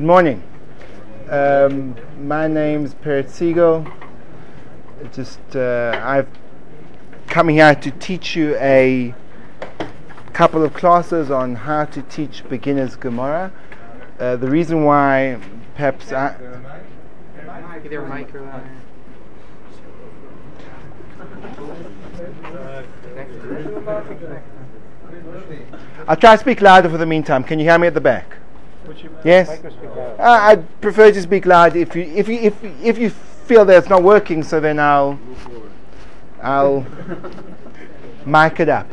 Good morning. Um, my name's Peretz Siegel. Just uh, I've come here to teach you a couple of classes on how to teach beginners Gemara. Uh, the reason why, perhaps, I. I'll try to speak louder for the meantime. Can you hear me at the back? Yes. Uh, I'd prefer to speak loud if you if you if if you feel that it's not working. So then I'll I'll mic it up.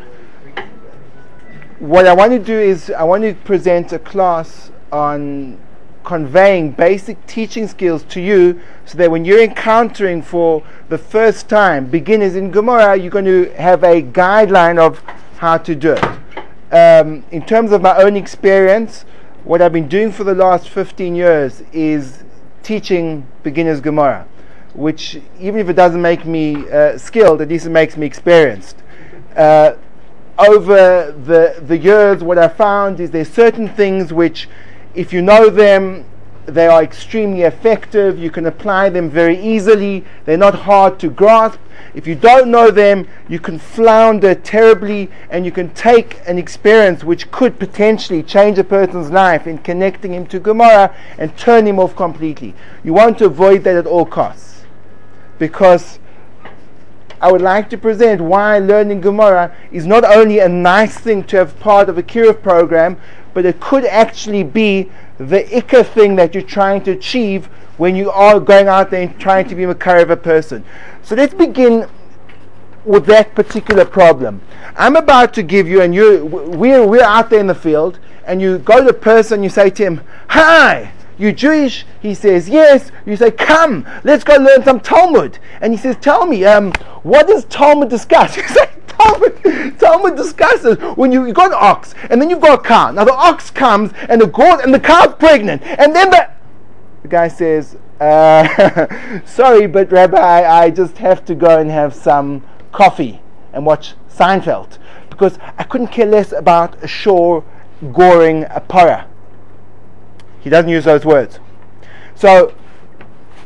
What I want to do is I want to present a class on conveying basic teaching skills to you so that when you're encountering for the first time beginners in Gemara, you're going to have a guideline of how to do it. Um, in terms of my own experience, what I've been doing for the last 15 years is teaching beginners Gemara, which even if it doesn't make me uh, skilled, at least it makes me experienced. Uh, over the, the years, what I found is there's certain things which, if you know them, they are extremely effective. You can apply them very easily. They're not hard to grasp. If you don't know them, you can flounder terribly and you can take an experience which could potentially change a person's life in connecting him to Gemara and turn him off completely. You want to avoid that at all costs. Because I would like to present why learning Gemara is not only a nice thing to have part of a Kiruv program, but it could actually be the ikka thing that you're trying to achieve when you are going out there and trying to be a Makariva person. So let's begin with that particular problem. I'm about to give you, and you, we're, we're out there in the field, and you go to a person, you say to him, Hi, you Jewish? He says, Yes. You say, Come, let's go learn some Talmud. And he says, Tell me, um, what does Talmud discuss? You say, Talmud, Talmud discusses when you, you got an ox and then you've got a cow. Now the ox comes and the goat and the cow's pregnant, and then the the guy says, uh, "Sorry, but Rabbi, I just have to go and have some coffee and watch Seinfeld because I couldn't care less about a shor goring a para." He doesn't use those words. So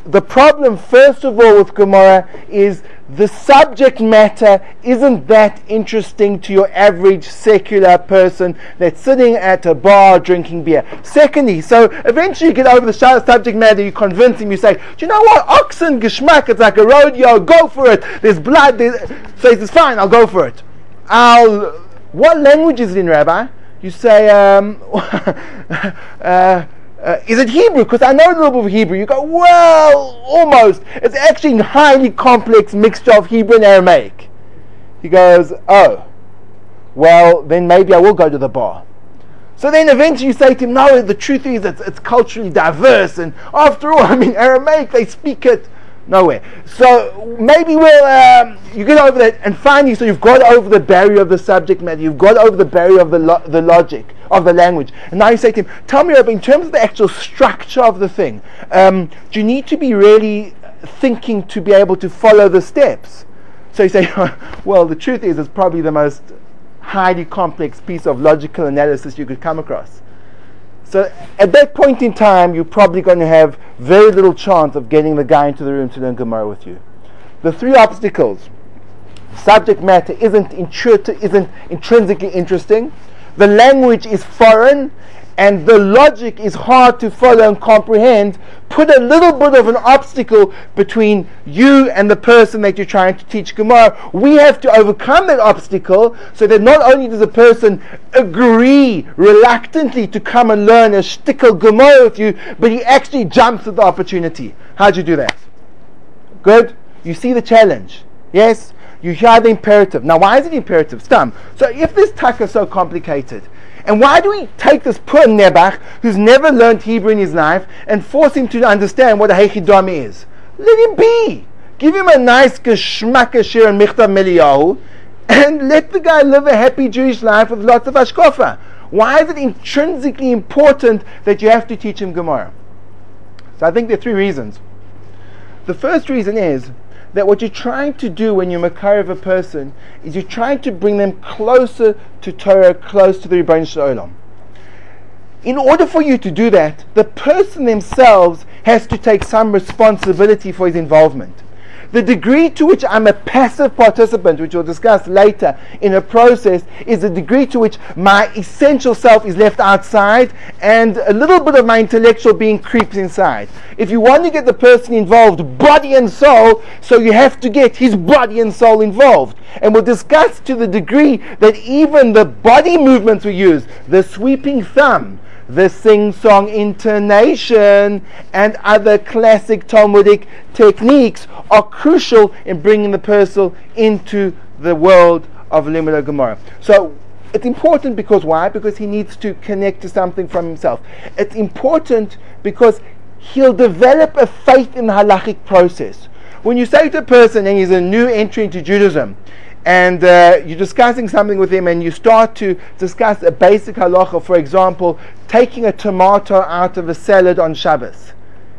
the problem, first of all, with Gemara is the subject matter isn't that interesting to your average secular person that's sitting at a bar drinking beer. Secondly, so eventually you get over the subject matter, you convince him, you say, Do you know what? Oxen, geschmack, it's like a rodeo, go for it. There's blood. There's... So he says, Fine, I'll go for it. I'll. What language is it in, Rabbi? You say, um, uh, uh, is it Hebrew? Because I know a little bit of Hebrew. You go, well, almost. It's actually a highly complex mixture of Hebrew and Aramaic. He goes, oh, well, then maybe I will go to the bar. So then eventually you say to him, no, the truth is it's, it's culturally diverse. And after all, I mean, Aramaic, they speak it nowhere. So maybe we'll, um, you get over that. And finally, so you've got over the barrier of the subject matter. You've got over the barrier of the, lo- the logic of the language. And now you say to him, tell me, in terms of the actual structure of the thing, um, do you need to be really thinking to be able to follow the steps? So you say, well, the truth is, it's probably the most highly complex piece of logical analysis you could come across. So at that point in time, you're probably going to have very little chance of getting the guy into the room to learn Gemara with you. The three obstacles subject matter isn't, isn't intrinsically interesting the language is foreign and the logic is hard to follow and comprehend, put a little bit of an obstacle between you and the person that you're trying to teach Gemara. We have to overcome that obstacle so that not only does a person agree reluctantly to come and learn a shtickle Gemara with you, but he actually jumps at the opportunity. How'd you do that? Good? You see the challenge. Yes? You hear the imperative. Now, why is it imperative? Stam. So, if this taka is so complicated, and why do we take this poor Nebach, who's never learned Hebrew in his life, and force him to understand what a Hechidom is? Let him be. Give him a nice geschmack and Michtav MeEliyahu, and let the guy live a happy Jewish life with lots of hashkafa. Why is it intrinsically important that you have to teach him Gemara? So I think there are three reasons. The first reason is that what you're trying to do when you're Makariv a person is you're trying to bring them closer to Torah, close to the Ribono Shel Olam. in order for you to do that, the person themselves has to take some responsibility for his involvement. The degree to which I'm a passive participant, which we'll discuss later in a process, is the degree to which my essential self is left outside and a little bit of my intellectual being creeps inside. If you want to get the person involved, body and soul, so you have to get his body and soul involved. And we'll discuss to the degree that even the body movements we use, the sweeping thumb, the sing song intonation, and other classic Talmudic techniques are crucial in bringing the person into the world of Limud Gemara. So it's important because why? Because he needs to connect to something from himself. It's important because he'll develop a faith in the halachic process. When you say to a person and he's a new entry into Judaism, and uh, you're discussing something with him and you start to discuss a basic halacha, for example, taking a tomato out of a salad on Shabbos.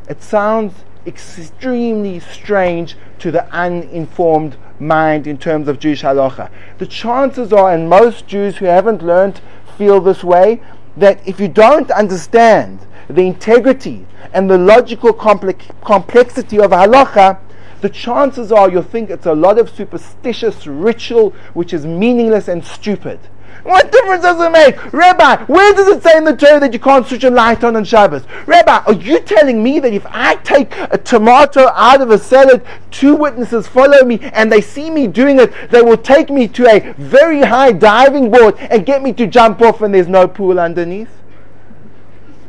It sounds extremely strange to the uninformed mind in terms of Jewish halacha. The chances are, and most Jews who haven't learned feel this way, that if you don't understand the integrity and the logical complex- complexity of halacha, the chances are you'll think it's a lot of superstitious ritual which is meaningless and stupid. What difference does it make? Rabbi, where does it say in the Torah that you can't switch a light on on Shabbos? Rabbi, are you telling me that if I take a tomato out of a salad, two witnesses follow me and they see me doing it, they will take me to a very high diving board and get me to jump off and there's no pool underneath?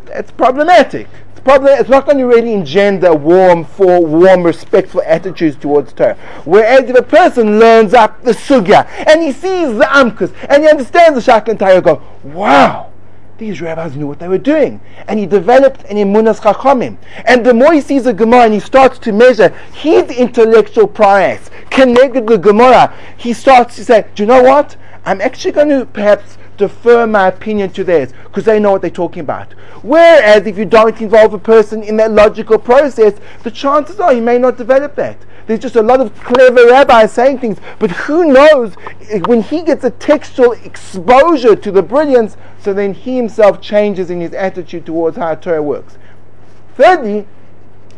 That's problematic probably it's not going to really engender warm, for warm, respectful attitudes towards Torah. Whereas if a person learns up the sugya and he sees the amkus and he understands the shakla v'tarya, go, wow. These rabbis knew what they were doing. And he developed an imunas chachamim. And the more he sees a Gemara and he starts to measure his intellectual prowess, connected with Gemara, he starts to say, do you know what? I'm actually going to perhaps defer my opinion to theirs because they know what they're talking about. Whereas if you don't involve a person in that logical process, the chances are he may not develop that. There's just a lot of clever rabbis saying things, but who knows when he gets a textual exposure to the brilliance, so then he himself changes in his attitude towards how Torah works. Thirdly,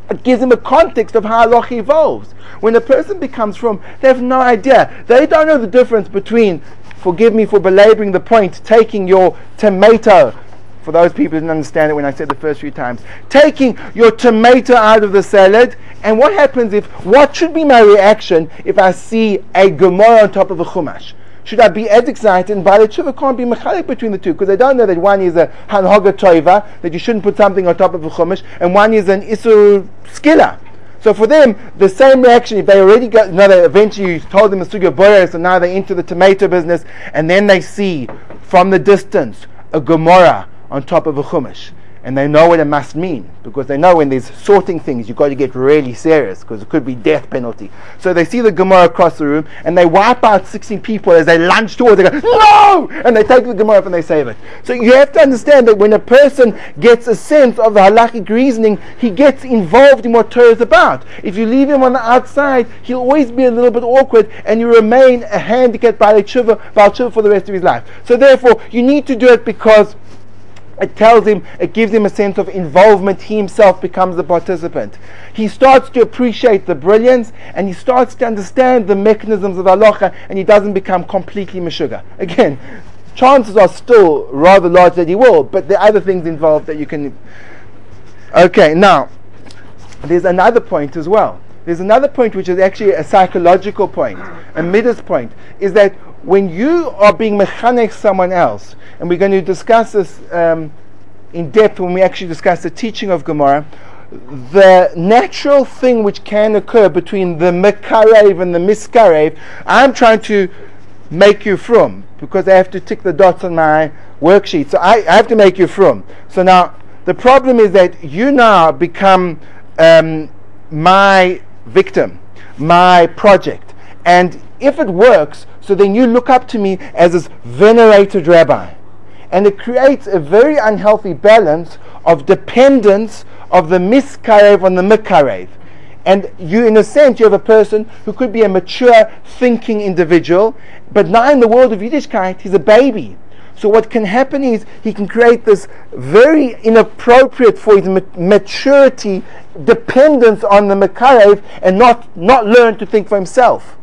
it gives him a context of how halacha evolves. When a person becomes from, they have no idea. They don't know the difference between forgive me for belaboring the point, taking your tomato, for those people who didn't understand it when I said the first few times, taking your tomato out of the salad, and what happens if, what should be my reaction if I see a Gemara on top of a Chumash? Should I be as excited? And baalei tshuva can't be mechalik between the two because they don't know that one is a hanhoga toiva that you shouldn't put something on top of a chumash, and one is an isur skilla so for them, the same reaction, if they already got, you know, they eventually told them the sugar boyer, so now they enter the tomato business, and then they see from the distance a Gemara on top of a chumash and they know what it must mean because they know when there's sorting things you've got to get really serious because it could be death penalty. So they see the Gemara across the room and they wipe out 16 people as they lunge towards they go no! And they take the Gemara and they save it. So you have to understand that when a person gets a sense of the halachic reasoning he gets involved in what Torah is about. If you leave him on the outside he'll always be a little bit awkward and you remain a handicapped by the tshuva, baal tshuva for the rest of his life. So therefore you need to do it because it tells him, it gives him a sense of involvement. He himself becomes a participant. He starts to appreciate the brilliance and he starts to understand the mechanisms of halacha and he doesn't become completely meshuga. Again, chances are still rather large that he will, but there are other things involved that you can. Okay, now, there's another point as well. There's another point which is actually a psychological point, a midas point, is that when you are being mechanech someone else, and we're going to discuss this um, in depth when we actually discuss the teaching of Gemara, the natural thing which can occur between the mekarev and the miskarev, I'm trying to make you from because I have to tick the dots on my worksheet. So I, I have to make you from. So now the problem is that you now become um, my victim, my project. And if it works, so then you look up to me as this venerated rabbi. And it creates a very unhealthy balance of dependence of the miskarev on the mikarev. And you, in a sense, you have a person who could be a mature, thinking individual, but now in the world of Yiddishkeit, he's a baby. So what can happen is he can create this very inappropriate for his maturity dependence on the Makarev and not, not learn to think for himself.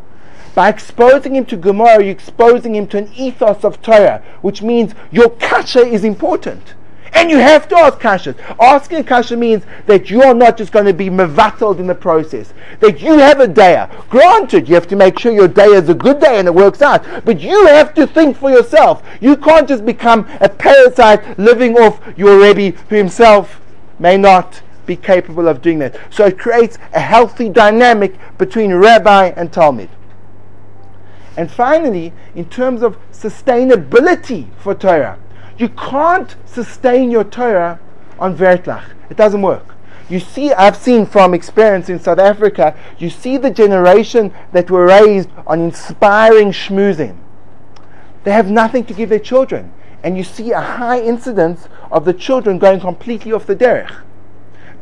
By exposing him to Gemara, you're exposing him to an ethos of Torah, which means your kasha is important. And you have to ask kasha. Asking a kasha means that you are not just going to be mevatled in the process. That you have a day. Granted, you have to make sure your day is a good day and it works out. But you have to think for yourself. You can't just become a parasite living off your Rebbe who himself may not be capable of doing that. So it creates a healthy dynamic between rabbi and talmid. And finally, in terms of sustainability for Torah, you can't sustain your Torah on Vertlach. It doesn't work. You see, I've seen from experience in South Africa, you see the generation that were raised on inspiring schmoozing. They have nothing to give their children. And you see a high incidence of the children going completely off the derech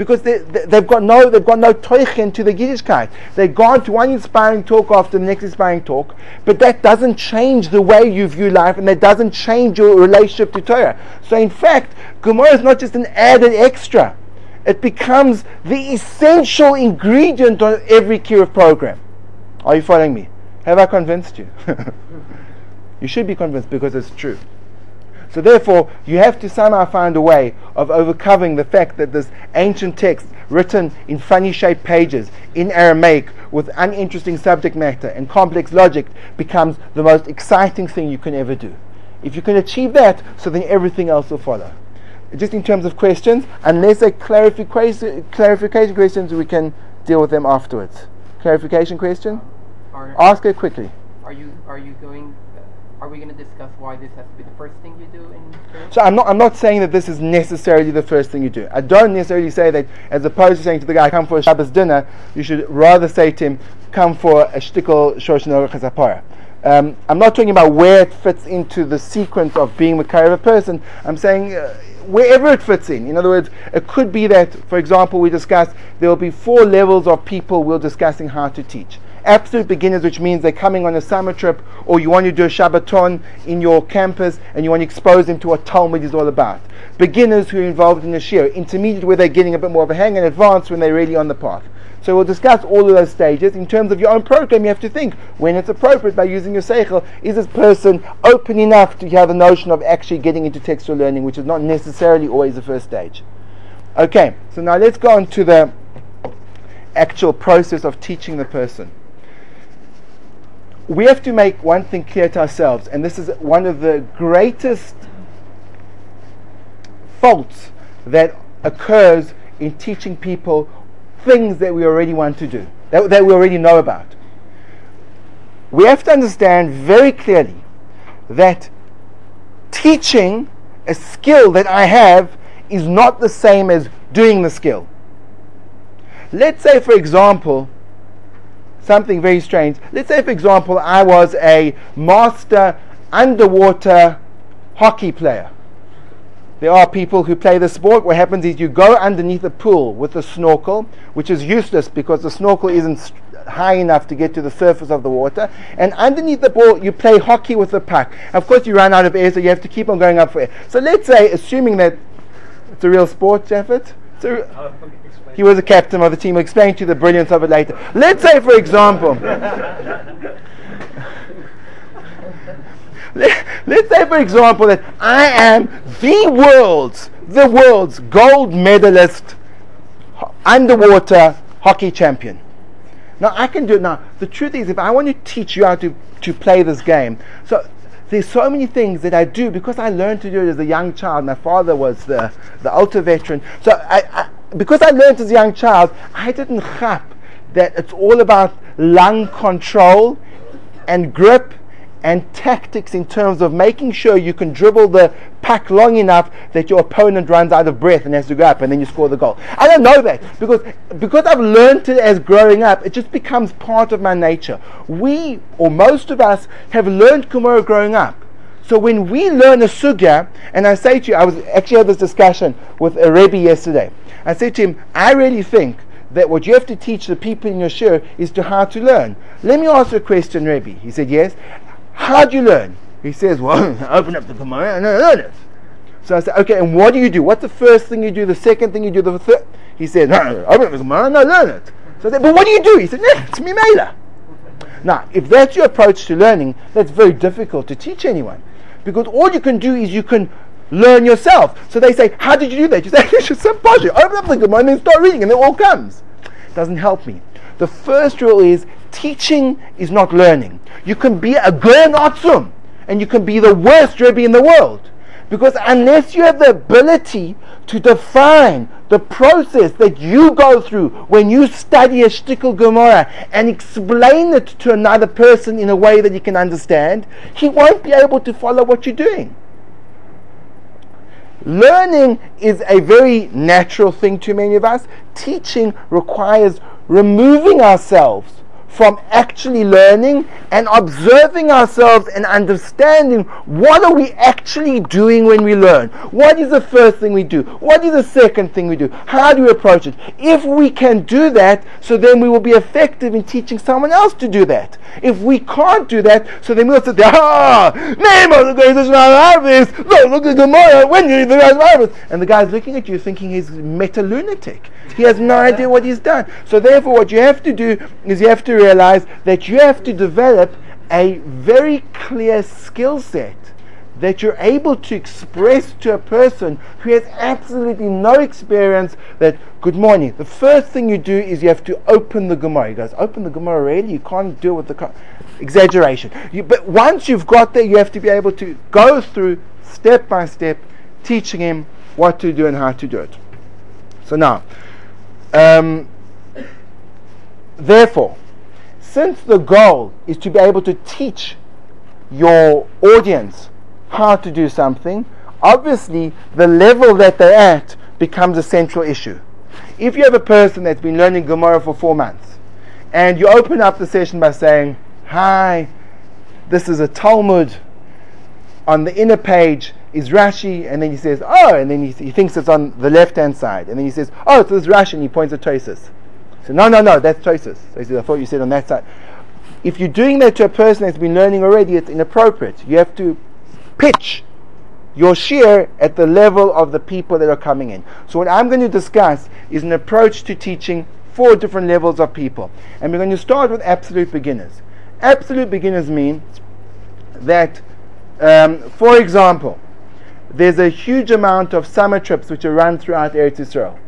because they, they, have got no they've got no teichen to the Yiddishkeit. They've gone to one inspiring talk after the next inspiring talk, but that doesn't change the way you view life, and that doesn't change your relationship to Torah. So, in fact, Gemara is not just an added extra; it becomes the essential ingredient on every Kiruv program. Are you following me? Have I convinced you? you should be convinced because it's true. So therefore, you have to somehow find a way of overcoming the fact that this ancient text, written in funny shaped pages in Aramaic with uninteresting subject matter and complex logic, becomes the most exciting thing you can ever do. If you can achieve that, so then everything else will follow. Just in terms of questions, unless they clarification, clarification questions, we can deal with them afterwards. Clarification question? Are, Ask it quickly. Are you are you going are we going to discuss why this has to be the first thing you do in church? So I'm not, I'm not saying that this is necessarily the first thing you do. I don't necessarily say that as opposed to saying to the guy, come for a Shabbos dinner, you should rather say to him, come for a shtickle Shoshana Chazapara. Um, I'm not talking about where it fits into the sequence of being a of a person. I'm saying uh, wherever it fits in. In other words, it could be that, for example, we discussed there will be four levels of people we're discussing how to teach absolute beginners, which means they're coming on a summer trip, or you want to do a Shabbaton in your campus and you want to expose them to what Talmud is all about. Beginners who are involved in the Shiur, intermediate where they're getting a bit more of a hang, and advanced when they're really on the path. So we'll discuss all of those stages. In terms of your own program, you have to think when it's appropriate by using your seichel. Is this person open enough to have a notion of actually getting into textual learning, which is not necessarily always the first stage? Okay, so now let's go on to the actual process of teaching the person we have to make one thing clear to ourselves, and this is one of the greatest faults that occurs in teaching people things that we already want to do, that, that we already know about. We have to understand very clearly that teaching a skill that I have is not the same as doing the skill. Let's say, for example, something very strange. Let's say, for example, I was a master underwater hockey player. There are people who play the sport. What happens is you go underneath a pool with a snorkel, which is useless because the snorkel isn't high enough to get to the surface of the water. And underneath the ball, you play hockey with the puck. Of course, you run out of air, so you have to keep on going up for air. So let's say, assuming that it's a real sport, Jaffet. He was a captain of the team. I'll explain to you the brilliance of it later. Let's say, for example, let's say, for example, that I am the world's, the world's gold medalist underwater hockey champion. Now I can do it now. The truth is, if I want to teach you how to, to play this game, so there's so many things that I do because I learned to do it as a young child. My father was the, the ultra veteran. So I, I because I learned as a young child, I didn't chap that it's all about lung control and grip and tactics in terms of making sure you can dribble the pack long enough that your opponent runs out of breath and has to go up and then you score the goal. I don't know that because because I've learned it as growing up, it just becomes part of my nature. We or most of us have learned Gemara growing up. So when we learn a sugya, and I say to you, I was actually had this discussion with a Rebbe yesterday. I said to him, I really think that what you have to teach the people in your shiur is to how to learn. Let me ask you a question, Rebbe. He said, Yes. How do you learn? He says, Well, open up the Gemara and I learn it. So I said, Okay, and what do you do? What's the first thing you do? The second thing you do? The third? He said, No, open up the Gemara and I learn it. So I said, But what do you do? He said, Yeah, it's Mimela. Now, if that's your approach to learning, that's very difficult to teach anyone. Because all you can do is you can learn yourself. So they say, How did you do that? You say, It's just some project. Open up the Gemara and then start reading, and it all comes. Doesn't help me. The first rule is teaching is not learning. You can be a Gern Otzum, and you can be the worst Rebbe in the world. Because unless you have the ability to define the process that you go through when you study a shtickle Gemara and explain it to another person in a way that he can understand, he won't be able to follow what you're doing. Learning is a very natural thing to many of us. Teaching requires removing ourselves from actually learning and observing ourselves and understanding what are we actually doing when we learn. What is the first thing we do? What is the second thing we do? How do we approach it? If we can do that so then we will be effective in teaching someone else to do that. If we can't do that so then we'll say ah name of the greatest harvest look look at Gemara when you the harvest and the guy's looking at you thinking he's meta lunatic he has no idea what he's done. So therefore what you have to do is you have to realize that you have to develop a very clear skill set that you're able to express to a person who has absolutely no experience that good morning. The first thing you do is you have to open the Gemara. He goes open the Gemara really you can't do it with the co-. exaggeration. You, but once you've got there you have to be able to go through step by step teaching him what to do and how to do it. So now um, therefore since the goal is to be able to teach your audience how to do something, obviously the level that they're at becomes a central issue. If you have a person that's been learning Gemara for four months, and you open up the session by saying, Hi, this is a Talmud. On the inner page is Rashi, and then he says, Oh, and then he, he thinks it's on the left hand side, and then he says, Oh, it's Rashi, and he points at Tosfos. So no, no, no, that's Tosfos. So he says, I thought you said on that side. If you're doing that to a person that's been learning already, it's inappropriate. You have to pitch your share at the level of the people that are coming in. So what I'm going to discuss is an approach to teaching four different levels of people. And we're going to start with absolute beginners. Absolute beginners mean that, um, for example, there's a huge amount of summer trips which are run throughout Eretz Israel.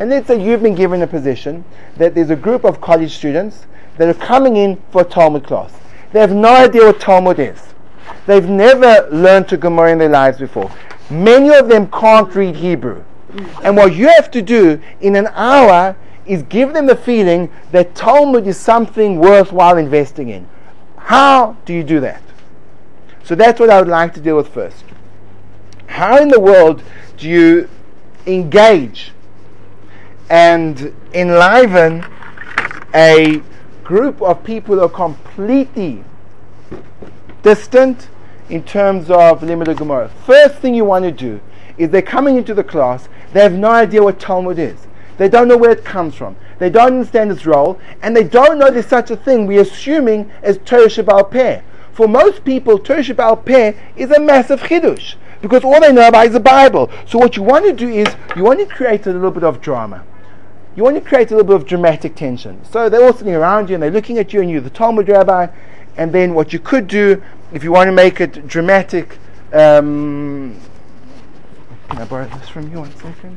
And let's say you've been given a position that there's a group of college students that are coming in for a Talmud class. They have no idea what Talmud is. They've never learned to Gemara in their lives before. Many of them can't read Hebrew. And what you have to do in an hour is give them the feeling that Talmud is something worthwhile investing in. How do you do that? So that's what I would like to deal with first. How in the world do you engage and enliven a group of people who are completely distant in terms of Limud Gemara. First thing you want to do is they're coming into the class, they have no idea what Talmud is. They don't know where it comes from. They don't understand its role, and they don't know there's such a thing we're assuming as Torah Sheba'al Peh. For most people, Torah Sheba'al Peh is a massive chidush because all they know about is the Bible. So what you want to do is you want to create a little bit of drama you want to create a little bit of dramatic tension. So they're all sitting around you and they're looking at you and you're the Talmud rabbi. And then what you could do, if you want to make it dramatic, um, can I borrow this from you one second?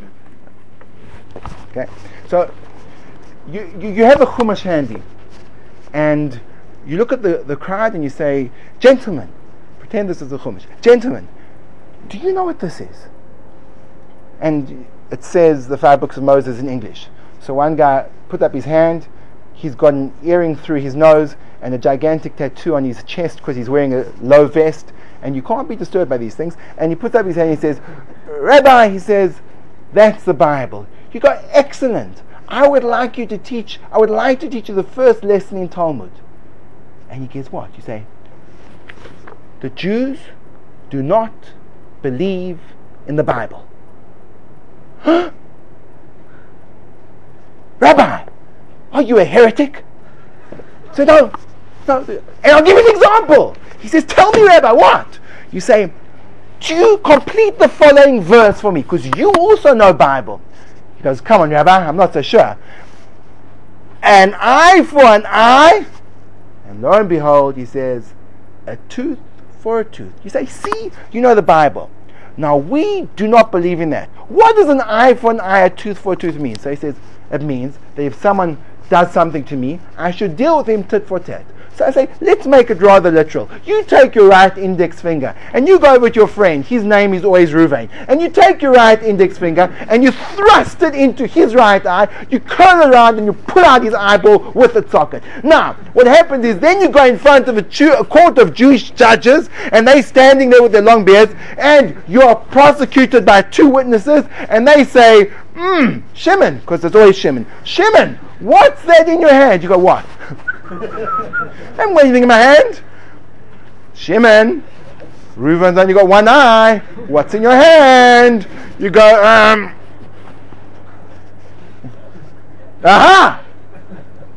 Okay. So you, you, you have a chumash handy and you look at the, the crowd and you say, gentlemen, pretend this is a chumash. Gentlemen, do you know what this is? And it says the five books of Moses in English. So one guy put up his hand, he's got an earring through his nose and a gigantic tattoo on his chest because he's wearing a low vest, and you can't be disturbed by these things. And he puts up his hand and he says, Rabbi, he says, that's the Bible. You go, excellent. I would like you to teach, I would like to teach you the first lesson in Talmud. And he gets what? You say, the Jews do not believe in the Bible. Rabbi, are you a heretic? So no. And I'll give you an example. He says, Tell me, Rabbi, what? You say, Do you complete the following verse for me? Because you also know Bible. He goes, Come on, Rabbi, I'm not so sure. An eye for an eye. And lo and behold, he says, A tooth for a tooth. You say, See, you know the Bible. Now, we do not believe in that. What does an eye for an eye, a tooth for a tooth mean? So he says, It means that if someone does something to me, I should deal with him tit for tat. So I say, let's make it rather literal. You take your right index finger and you go with your friend. His name is always Ruvain. And you take your right index finger and you thrust it into his right eye. You curl around and you pull out his eyeball with the socket. Now, what happens is then you go in front of a, a court of Jewish judges and they're standing there with their long beards and you are prosecuted by two witnesses and they say, Hmm, Shimon, because there's always Shimon. Shimon, what's that in your hand? You go, what? I'm waving my hand. Shimon, Reuven's you got one eye. What's in your hand? You go, um, aha,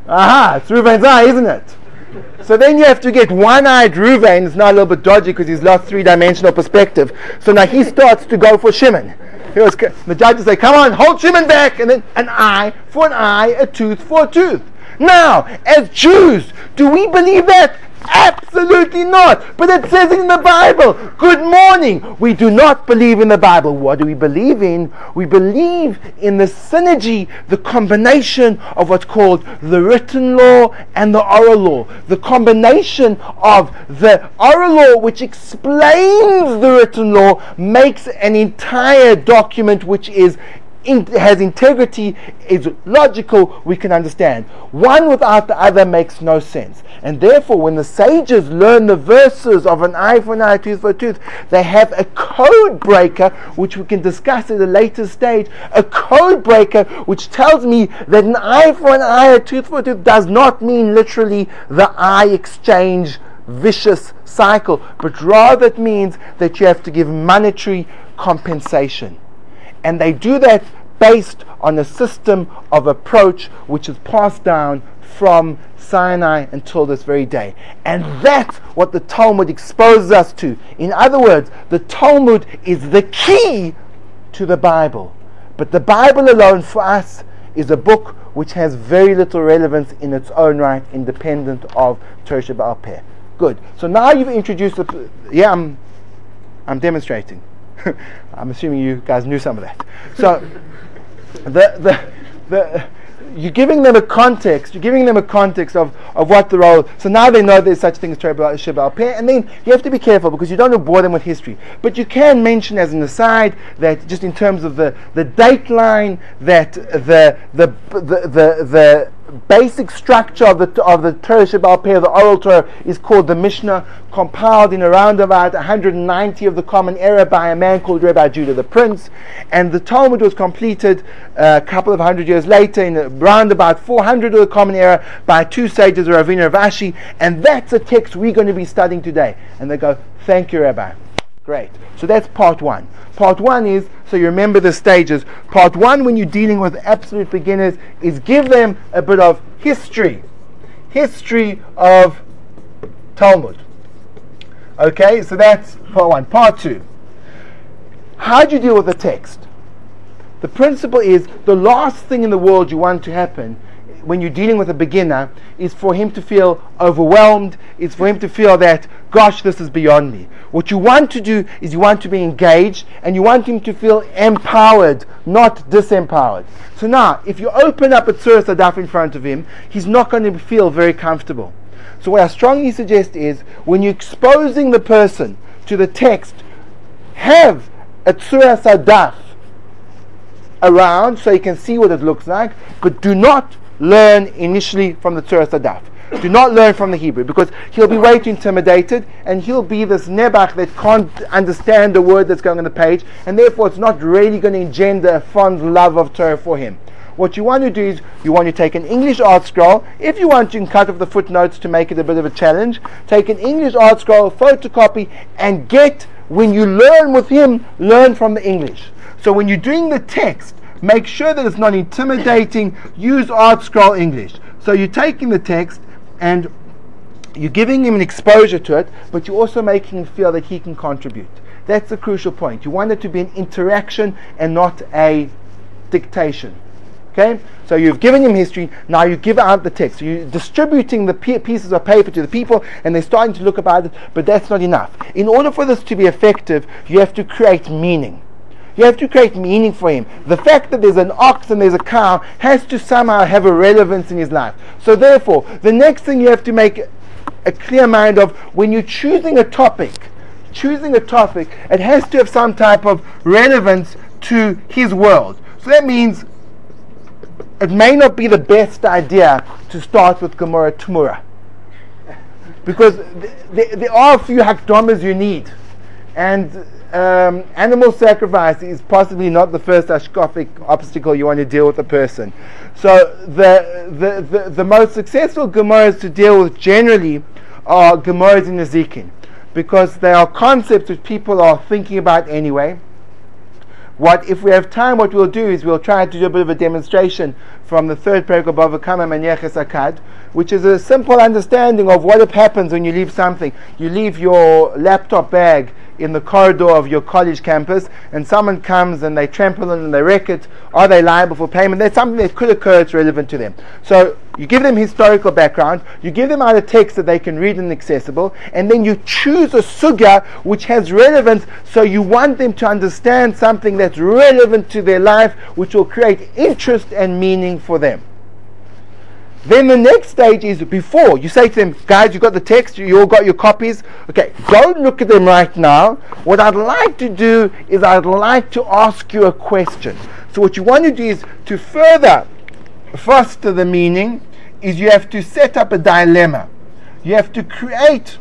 aha, it's Reuven's eye, isn't it? So then you have to get one-eyed Reuven. It's now a little bit dodgy because he's lost three-dimensional perspective. So now he starts to go for Shimon. Was, the judges say, come on, hold Shimon back. And then an eye for an eye, a tooth for a tooth. Now, as Jews, do we believe that? Absolutely not. But it says in the Bible. Good morning. We do not believe in the Bible. What do we believe in? We believe in the synergy, the combination of what's called the written law and the oral law. The combination of the oral law, which explains the written law, makes an entire document which is in, has integrity, is logical, we can understand. One without the other makes no sense. And therefore, when the sages learn the verses of an eye for an eye, a tooth for a tooth, they have a code breaker, which we can discuss at a later stage. A code breaker which tells me that an eye for an eye, a tooth for a tooth does not mean literally the eye exchange vicious cycle, but rather it means that you have to give monetary compensation. And they do that based on a system of approach which is passed down from Sinai until this very day. And that's what the Talmud exposes us to. In other words, the Talmud is the key to the Bible. But the Bible alone for us is a book which has very little relevance in its own right, independent of Torah Sheba'al Peh. Good. So now you've introduced the. Yeah, I'm, I'm demonstrating. I'm assuming you guys knew some of that. So the, the, the, you're giving them a context. You're giving them a context of, of what the role. So now they know there's such thing as Torah Sheba'al Peh, and then you have to be careful because you don't want to bore them with history. But you can mention as an aside that just in terms of the the date line that the the the the, the basic structure of the of the Torah Peh, the oral Torah, is called the Mishnah, compiled in around about 190 of the Common Era by a man called Rabbi Judah the Prince, and the Talmud was completed uh, a couple of hundred years later in around about 400 of the Common Era by two sages, Ravina Rav Ashi, and that's a text we're going to be studying today. And they go, "Thank you, Rabbi." Great. So that's part one. Part one is, so you remember the stages. Part one, when you're dealing with absolute beginners, is give them a bit of history. History of Talmud. Okay, so that's part one. Part two. How do you deal with the text? The principle is the last thing in the world you want to happen when you're dealing with a beginner is for him to feel overwhelmed, is for him to feel that, gosh, this is beyond me. What you want to do is you want to be engaged and you want him to feel empowered, not disempowered. So now, if you open up a Tzuras Hadaf in front of him, he's not going to feel very comfortable. So what I strongly suggest is when you're exposing the person to the text, have a Tzuras Hadaf around so you can see what it looks like, but do not learn initially from the Tzuras Hadaf. Do not learn from the Hebrew because he'll be way too intimidated and he'll be this nebach that can't understand the word that's going on the page and therefore it's not really going to engender a fond love of Torah for him. What you want to do is you want to take an English ArtScroll. If you want, you can cut off the footnotes to make it a bit of a challenge. Take an English ArtScroll, photocopy, and get, when you learn with him, learn from the English. So when you're doing the text, Make sure that it's not intimidating. Use ArtScroll English. So you're taking the text and you're giving him an exposure to it, but you're also making him feel that he can contribute. That's the crucial point. You want it to be an interaction and not a dictation. Okay? So you've given him history, now you give out the text. So you're distributing the pieces of paper to the people and they're starting to look about it, but that's not enough. In order for this to be effective, you have to create meaning. You have to create meaning for him. The fact that there's an ox and there's a cow has to somehow have a relevance in his life. So therefore, the next thing you have to make a clear mind of when you're choosing a topic, choosing a topic, it has to have some type of relevance to his world. So that means it may not be the best idea to start with Gemara Tmura. Because th- th- there are a few hakdamas you need. And um, animal sacrifice is possibly not the first hashkafic obstacle you want to deal with a person. So the, the, the, the most successful Gemaras to deal with generally are Gemaras in Nezikin because they are concepts which people are thinking about anyway what if we have time, what we'll do is we'll try to do a bit of a demonstration from the third paragraph of Bava Kamma Manyeches Akad, which is a simple understanding of what happens when you leave something. You leave your laptop bag in the corridor of your college campus and someone comes and they trample it and they wreck it, are they liable for payment? That's something that could occur, it's relevant to them. So you give them historical background, you give them either text that they can read and accessible, and then you choose a sugya which has relevance, so you want them to understand something that's relevant to their life, which will create interest and meaning for them. Then the next stage is before you say to them, guys, you got the text, you all got your copies. Okay, don't look at them right now. What I'd like to do is I'd like to ask you a question. So what you want to do is to further foster the meaning is you have to set up a dilemma. You have to create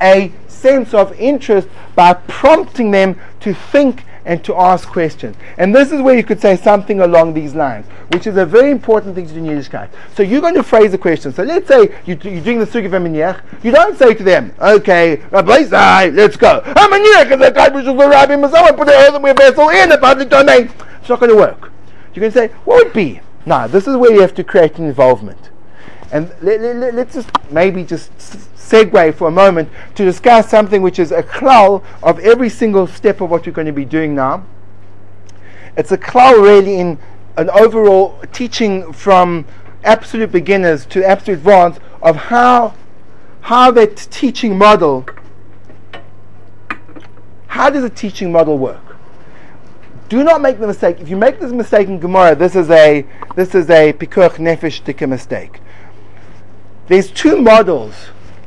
a sense of interest by prompting them to think and to ask questions. And this is where you could say something along these lines, which is a very important thing to do in Yiddishkeit. So you're going to phrase a question. So let's say you, are doing the Sugi V'Miniach. You don't say to them, okay, Rabbi let's go. Ah, HaManiach is a guy which was the Rabbi Mazawa, put the earthenware vessel in the public domain. It's not going to work. You're going to say, what would be? Now, this is where you have to create an involvement. And let, let, just maybe just segue for a moment to discuss something which is a klal of every single step of what you're going to be doing now. It's a klal really in an overall teaching from absolute beginners to absolute advanced of how how that teaching model how does a teaching model work? Do not make the mistake. If you make this mistake in Gemara, this is a this is a pikuach nefesh mistake. There's two models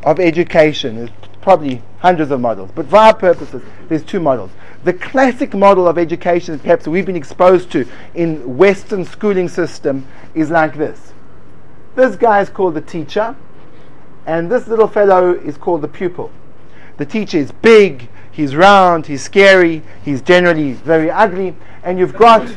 of education. There's probably hundreds of models, but for our purposes, there's two models. The classic model of education that perhaps we've been exposed to in Western schooling system is like this. This guy is called the teacher, and this little fellow is called the pupil. The teacher is big, he's round, he's scary, he's generally very ugly, and you've got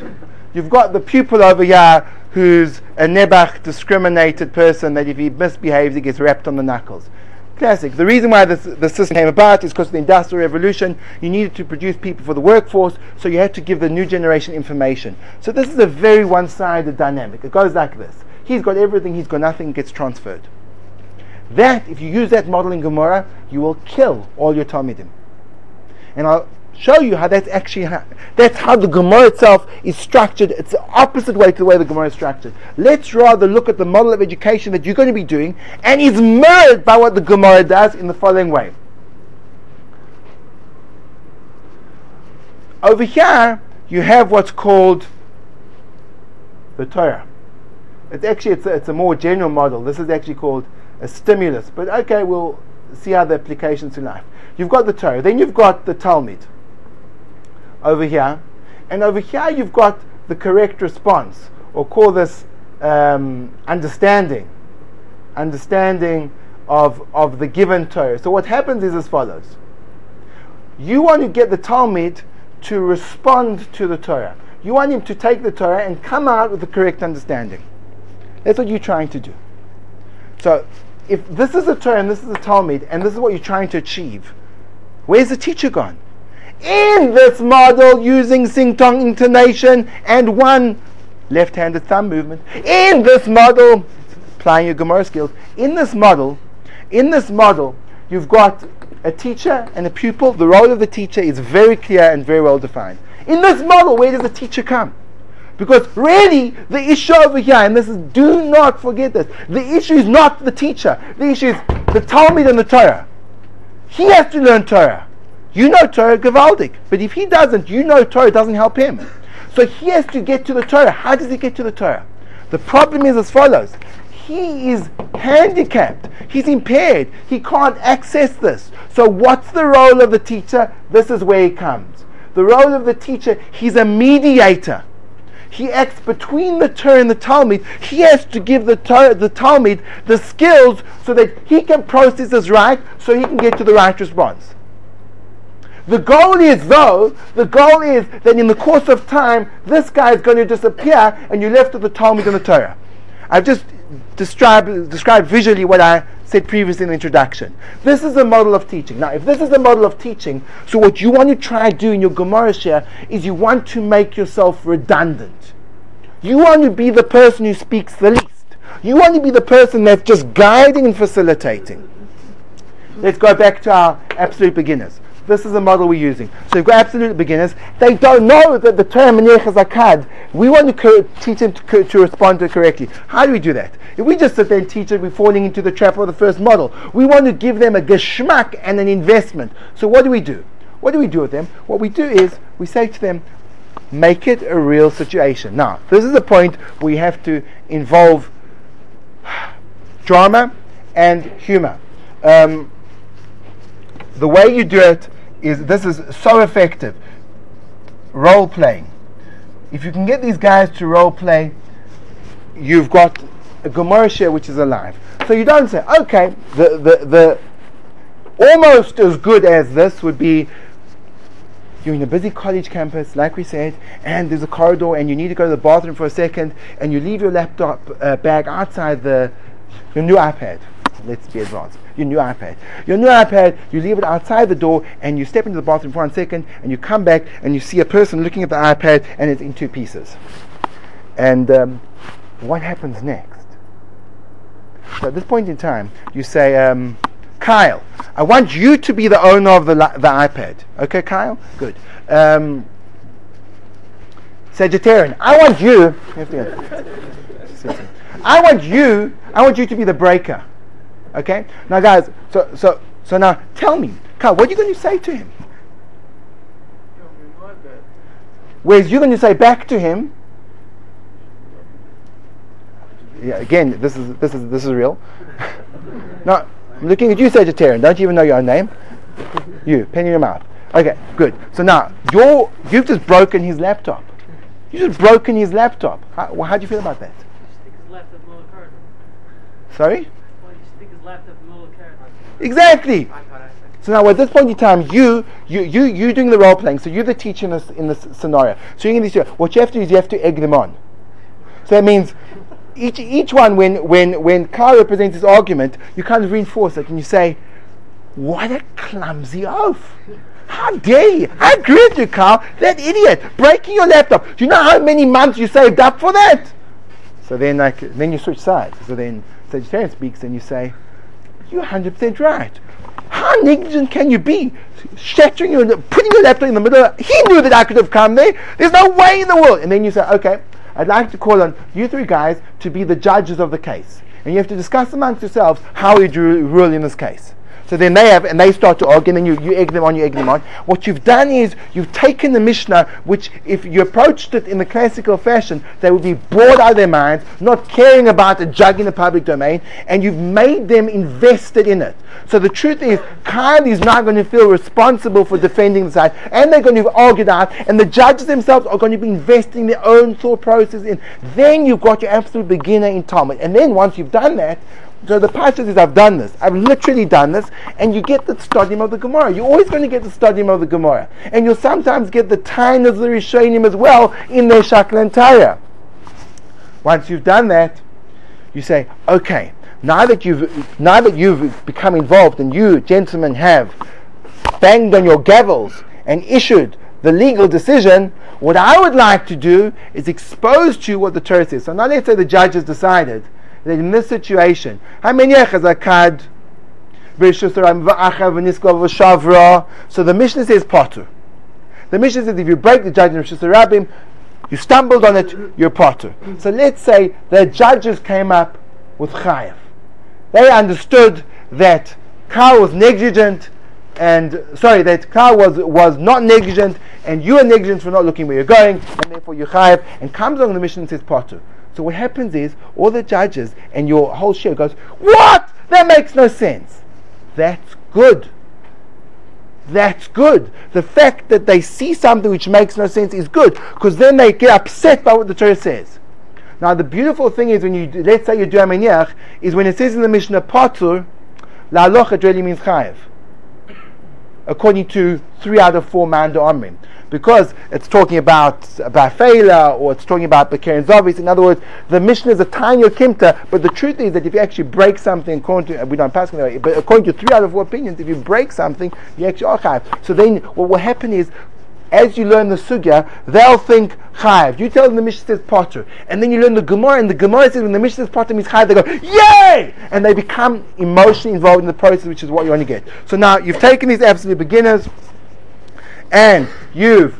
you've got the pupil over here who's a Nebach discriminated person that if he misbehaves he gets wrapped on the knuckles. Classic. The reason why this, the system came about is because of the Industrial Revolution. You needed to produce people for the workforce, so you had to give the new generation information. So this is a very one-sided dynamic. It goes like this. He's got everything, he's got nothing, gets transferred. That, if you use that model in Gemara, you will kill all your Talmidim. And I'll show you how that's actually ha- that's how the Gemara itself is structured. It's the opposite way to the way the Gemara is structured. Let's rather look at the model of education that you're going to be doing, and is mirrored by what the Gemara does in the following way. Over here, you have what's called the Torah. It's actually it's a, it's a more general model. This is actually called a stimulus. But okay, we'll see how the applications to life. You've got the Torah, then you've got the talmid over here, and over here you've got the correct response, or call this um, understanding, understanding of, of the given Torah. So what happens is as follows. You want to get the talmid to respond to the Torah. You want him to take the Torah and come out with the correct understanding. That's what you're trying to do. So, if this is a Torah and this is a talmid, and this is what you're trying to achieve, where's the teacher gone? In this model using sing tong intonation and one left handed thumb movement. In this model, applying your Gemara skills, in this model, in this model, you've got a teacher and a pupil. The role of the teacher is very clear and very well defined. In this model, where does the teacher come? Because really, the issue over here, and this is, do not forget this, the issue is not the teacher. The issue is the talmid and the Torah. He has to learn Torah. You know Torah Gavaldik. But if he doesn't, you know Torah doesn't help him. So he has to get to the Torah. How does he get to the Torah? The problem is as follows. He is handicapped. He's impaired. He can't access this. So what's the role of the teacher? This is where he comes. The role of the teacher, he's a mediator he acts between the Torah and the talmid. He has to give the, the talmid the skills so that he can process this right, so he can get to the right response. The goal is, though, the goal is that in the course of time, this guy is going to disappear and you're left with the talmid and the Torah. I've just described, described visually what I said previously in the introduction. This is a model of teaching. Now, if this is a model of teaching, so what you want to try to do in your Gemara shiur is you want to make yourself redundant. You want to be the person who speaks the least. You want to be the person that's just guiding and facilitating. Let's go back to our absolute beginners. This is the model we're using. So you've got absolute beginners. They don't know that the term Menech We want to co- teach them to, to, respond to it correctly. How do we do that? If we just sit there and teach it, we're falling into the trap of the first model. We want to give them a geschmack and an investment. So what do we do? What do we do with them? What we do is we say to them, make it a real situation. Now, this is the point we have to involve drama and humor. Um, the way you do it is this is so effective. Role playing. If you can get these guys to role play, you've got a shiur which is alive. So you don't say, okay, the, the, the almost as good as this would be you're in a busy college campus, like we said, and there's a corridor, and you need to go to the bathroom for a second, and you leave your laptop uh, bag outside the your new iPad. Let's be advanced your new iPad. Your new iPad, you leave it outside the door and you step into the bathroom for one second and you come back and you see a person looking at the iPad and it's in two pieces. And um, what happens next? So at this point in time, you say, um, Kyle, I want you to be the owner of the, the iPad. Okay, Kyle? Good. Um, Sagittarian, I want you. I want you. I want you to be the breaker. Okay? Now, guys, so, so, so now tell me, Carl, what are you going to say to him? Whereas you're going to say back to him, yeah, again, this is this is this is real. now, I'm looking at you, Sagittarian. Don't you even know your own name? You, pen in your mouth. Okay, good. So now you're you've just broken his laptop. You just broken his laptop. How, how do you feel about that? Sorry left of Exactly. So now at this point in time, you you you you doing the role playing. So you're the teacher in this in this scenario. So you're in this. What you have to do is you have to egg them on. So that means each each one when when when Carl represents his argument, you kind of reinforce it and you say, "What a clumsy oaf." How dare you? I agree with you, Carl. That idiot breaking your laptop. Do you know how many months you saved up for that? So then, like, then you switch sides. So then Sagittarian speaks, and you say, you're 100% right. How negligent can you be? Shattering your, putting your laptop in the middle. He knew that I could have come there. There's no way in the world. And then you say, okay, I'd like to call on you three guys to be the judges of the case. And you have to discuss amongst yourselves how you rule in this case. So then they have, and they start to argue, and then you, you egg them on, you egg them on. What you've done is you've taken the Mishnah, which if you approached it in the classical fashion, they would be bored out of their minds, not caring about a jug in the public domain, and you've made them invested in it. So the truth is, Kyle is not going to feel responsible for defending the side, and they're going to argue out, and the judges themselves are going to be investing their own thought process in. Then you've got your absolute beginner in Talmud. And then once you've done that, so the Pasha says, I've done this. I've literally done this. And you get the studying of the Gemara. You're always going to get the studying of the Gemara. And you'll sometimes get the time of the Rishonim as well in their Shakla v'Tarya. Once you've done that, you say, okay, now that you've now that you've become involved and you gentlemen have banged on your gavels and issued the legal decision, what I would like to do is expose to you what the Torah says. So now let's say the judge has decided that in this situation, So the Mishnah says patur. The Mishnah says if you break the judgment of Rabbim, you stumbled on it, you're patur. So let's say the judges came up with chayav. They understood that Carl was negligent and sorry that Carl was was not negligent and you are negligent for not looking where you're going and therefore you chayav and comes along the Mishnah and says patur. So what happens is all the judges and your whole shiur goes, What? That makes no sense. That's good. That's good. The fact that they see something which makes no sense is good because then they get upset by what the Torah says. Now the beautiful thing is when you let's say you do HaManiach is when it says in the Mishnah Patur, La it really means Chayev. According to three out of four Manda Amrim because it's talking about Bafela or it's talking about Bekeren Zavis. In other words, the Mishnah is a tiny Kimta, but the truth is that if you actually break something, according to, uh, we don't pass it, but according to three out of four opinions, if you break something, you actually archive. So then what will happen is as you learn the sugya, they'll think chayiv. You tell them the Mishnah says patur, and then you learn the Gemara, and the Gemara says when the Mishnah says patur means chayiv, they go yay, and they become emotionally involved in the process, which is what you want to get. So now you've taken these absolute beginners and you've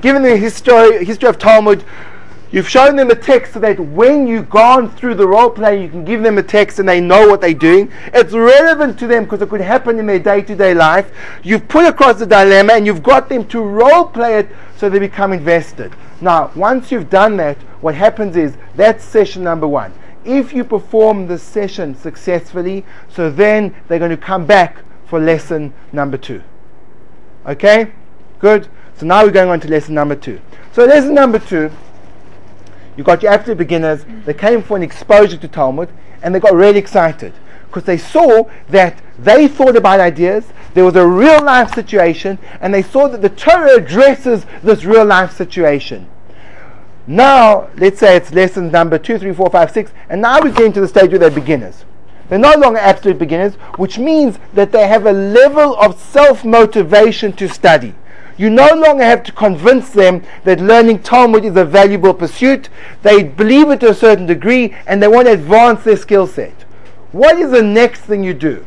given them history, history of Talmud, you've shown them a text so that when you've gone through the role play, you can give them a text and they know what they're doing. It's relevant to them because it could happen in their day to day life. You've put across the dilemma and you've got them to role play it so they become invested. Now, once you've done that, what happens is that's session number one. If you perform the session successfully, so then they're going to come back for lesson number two. Okay? Good. So now we're going on to lesson number two. So lesson number two, you got your absolute beginners. They came for an exposure to Talmud, and they got really excited because they saw that they thought about ideas. There was a real life situation, and they saw that the Torah addresses this real life situation. Now, let's say it's lesson number two, three, four, five, six, and now we get to the stage where they're beginners. They're no longer absolute beginners, which means that they have a level of self motivation to study. You no longer have to convince them that learning Talmud is a valuable pursuit. They believe it to a certain degree and they want to advance their skill set. What is the next thing you do?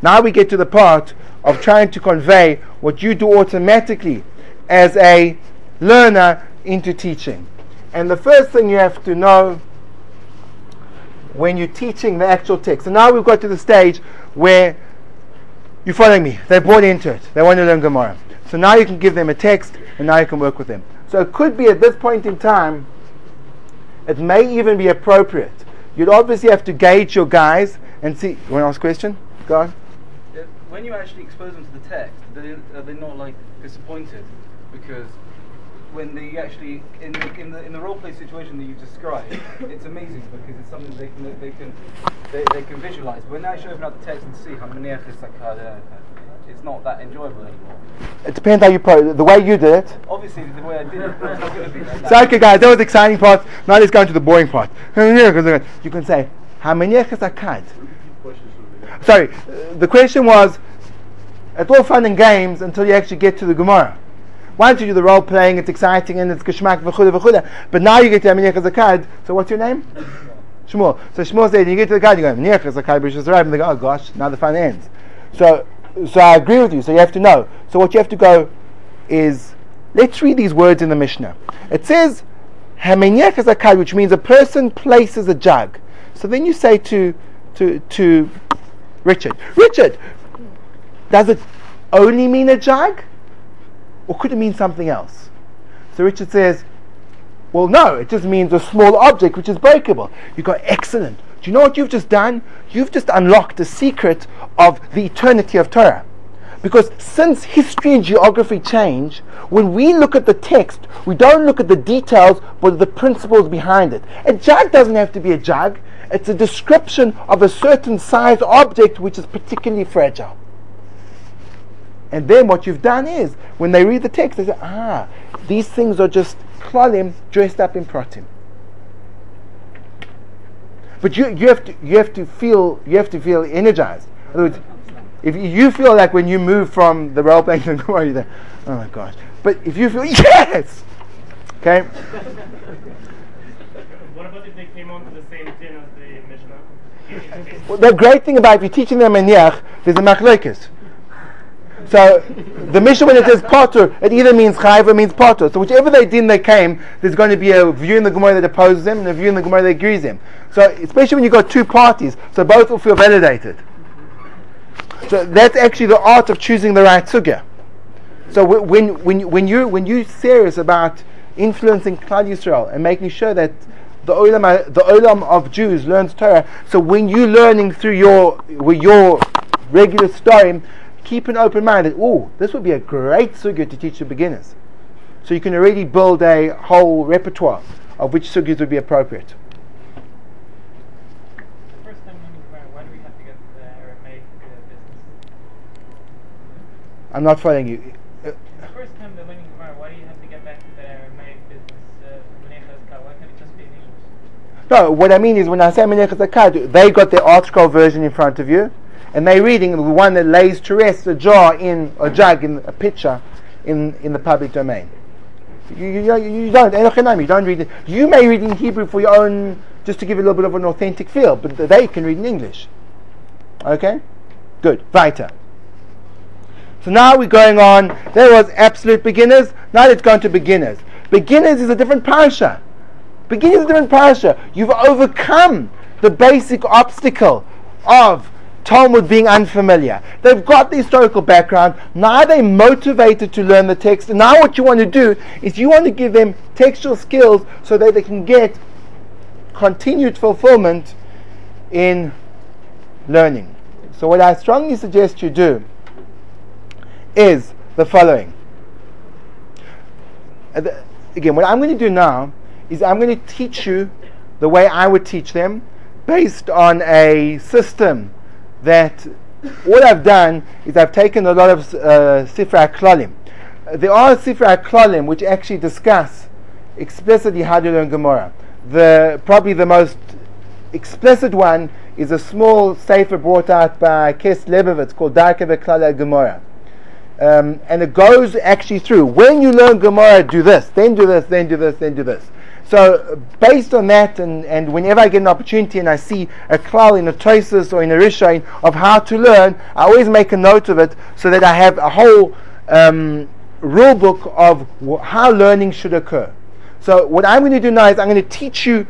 Now we get to the part of trying to convey what you do automatically as a learner into teaching. And the first thing you have to know when you're teaching the actual text. So now we've got to the stage where you following me? They're bought into it. They want to learn Gemara. So now you can give them a text and now you can work with them. So it could be at this point in time, it may even be appropriate. You'd obviously have to gauge your guys and see. You want to ask a question? Go on. When you actually expose them to the text, they, are they not like disappointed? Because when they actually in the, in the in the role play situation that you described, it's amazing because it's something they can they can they, they can visualize. But when they actually open up the text and see how many it's like uh, it's not that enjoyable anymore. It depends how you pro the way you did it. Obviously, the way I did it, it's not going to be like that. So okay, guys, that was the exciting part. Now let's go into the boring part. You can say how many akad. Sorry, uh, the question was. It's all fun and games until you actually get to the Gemara. Once you do the role playing, it's exciting and it's geschmack v'chuda v'chuda. But now you get to Aminech Zakad. So what's your name? Shmuel. So Shmuel said, you get to the card, you go Aminech Zakad b'Rishus and they go, oh gosh, now the fun ends. So, so I agree with you. So you have to know. So what you have to go is, let's read these words in the Mishnah. It says, Hamenyech Zakad, which means a person places a jug. So then you say to to to Richard, Richard, does it only mean a jug? Or could it mean something else? So Richard says, well, no, it just means a small object which is breakable. You go, excellent. Do you know what you've just done? You've just unlocked the secret of the eternity of Torah. Because since history and geography change, when we look at the text, we don't look at the details, but the principles behind it. A jug doesn't have to be a jug. It's a description of a certain size object which is particularly fragile. And then what you've done is, when they read the text, they say, ah, these things are just klalim dressed up in pratim. But you, you have to you have to feel you have to feel energized. In other words, if you feel like when you move from the role playing to the Gemara, you oh my gosh. But if you feel yes, okay. What about if they came onto the same din as the Mishnah? Well, the great thing about if you're teaching them Maniach, there's a machlokes. So the Mishnah when it says patur, it either means chayv or means patur. So whichever they did they came, there's going to be a view in the Gemara that opposes them and a view in the Gemara that agrees them. So especially when you've got two parties, so both will feel validated. So that's actually the art of choosing the right sugya. So when when when you when you're serious about influencing Klal Yisrael and making sure that the olam the olam of Jews learns Torah. So when you're learning through your with your regular story, keep an open mind that oh, this would be a great sugya to teach the beginners. So you can already build a whole repertoire of which sugyas would be appropriate. I'm not following you. The first time they're learning Gemara, why do you have to get back to the Aramaic business? Uh, why can't it just be in English? No, what I mean is when I say Menechas Akkad, they got the ArtScroll version in front of you, and they're reading the one that lays to rest a jar in a jug in a pitcher in, in the public domain. You, you, you don't you don't read it. You may read in Hebrew for your own, just to give a little bit of an authentic feel, but they can read in English. Okay, good. Weiter. So now we're going on. There was absolute beginners. Now let's go into beginners. Beginners is a different parasha. Beginners is a different parasha. You've overcome the basic obstacle of Talmud being unfamiliar. They've got the historical background. Now they're motivated to learn the text. Now what you want to do is you want to give them textual skills so that they can get continued fulfillment in learning. So what I strongly suggest you do is the following. Uh, again, what I'm going to do now is I'm going to teach you the way I would teach them based on a system that what I've done is I've taken a lot of uh, Sifrei Klalim. There are Sifrei Klalim which actually discuss explicitly how to learn Gemara. The probably the most explicit one is a small sefer brought out by Kes Lebovitz called Darkei Klal Gemara. Um, and it goes actually through. When you learn Gemara, do this, then do this, then do this, then do this. So, based on that, and, and whenever I get an opportunity and I see a klal in a Tosfos or in a Rishon of how to learn, I always make a note of it so that I have a whole um, rule book of how learning should occur. So, what I'm going to do now is I'm going to teach you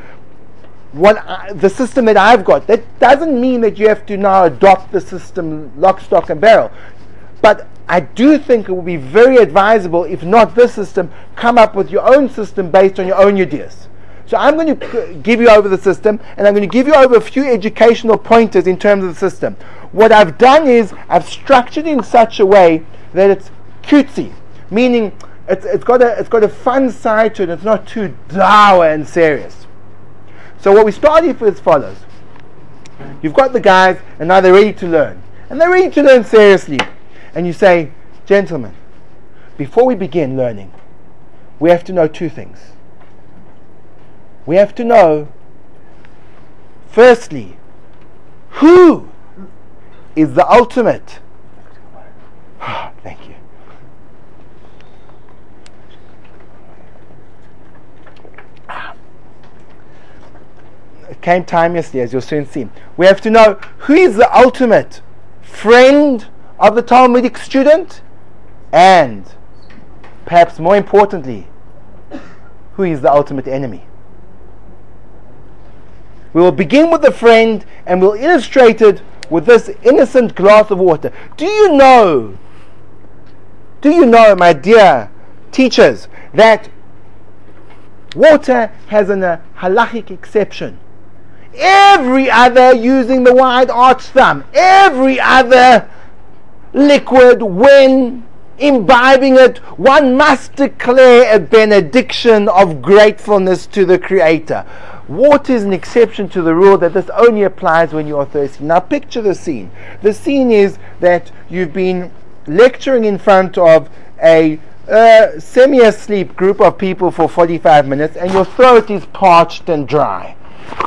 what I, the system that I've got. That doesn't mean that you have to now adopt the system lock, stock, and barrel. But I do think it would be very advisable, if not this system, come up with your own system based on your own ideas. So I'm going to give you over the system, and I'm going to give you over a few educational pointers in terms of the system. What I've done is I've structured it in such a way that it's cutesy, meaning it's, it's got a it's got a fun side to it. It's not too dour and serious. So what we start with is follows: You've got the guys, and now they're ready to learn, and they're ready to learn seriously and you say, Gentlemen, before we begin learning, we have to know two things. We have to know, firstly, who is the ultimate. Thank you. It came time yesterday, as you'll soon see. We have to know who is the ultimate friend of the Talmudic student, and perhaps more importantly, who is the ultimate enemy. We will begin with the friend and we'll illustrate it with this innocent glass of water. Do you know, do you know, my dear teachers, that water has an uh, halachic exception? Every other, using the wide arch thumb, every other liquid, when imbibing it, one must declare a benediction of gratefulness to the Creator. Water is an exception to the rule that this only applies when you are thirsty. Now, picture the scene. The scene is that you've been lecturing in front of a uh, semi asleep group of people for 45 minutes, and your throat is parched and dry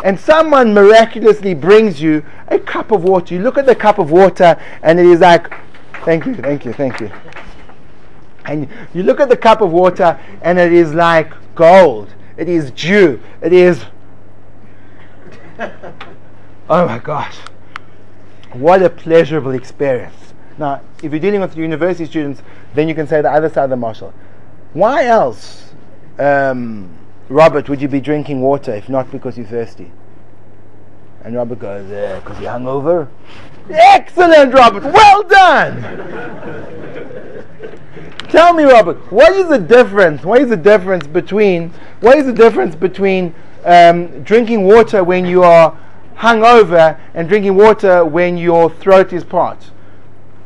and someone miraculously brings you a cup of water. You look at the cup of water and it is like Thank you, thank you, thank you. And you look at the cup of water and it is like gold. It is dew. It is. Oh my gosh. What a pleasurable experience. Now, if you're dealing with university students, then you can say the other side of the mashal. Why else, um, Robert, would you be drinking water if not because you're thirsty? And Robert goes, because you're hungover. Excellent, Robert. Well done. Tell me, Robert, what is the difference? What is the difference between what is the difference between um, drinking water when you are hungover and drinking water when your throat is parched?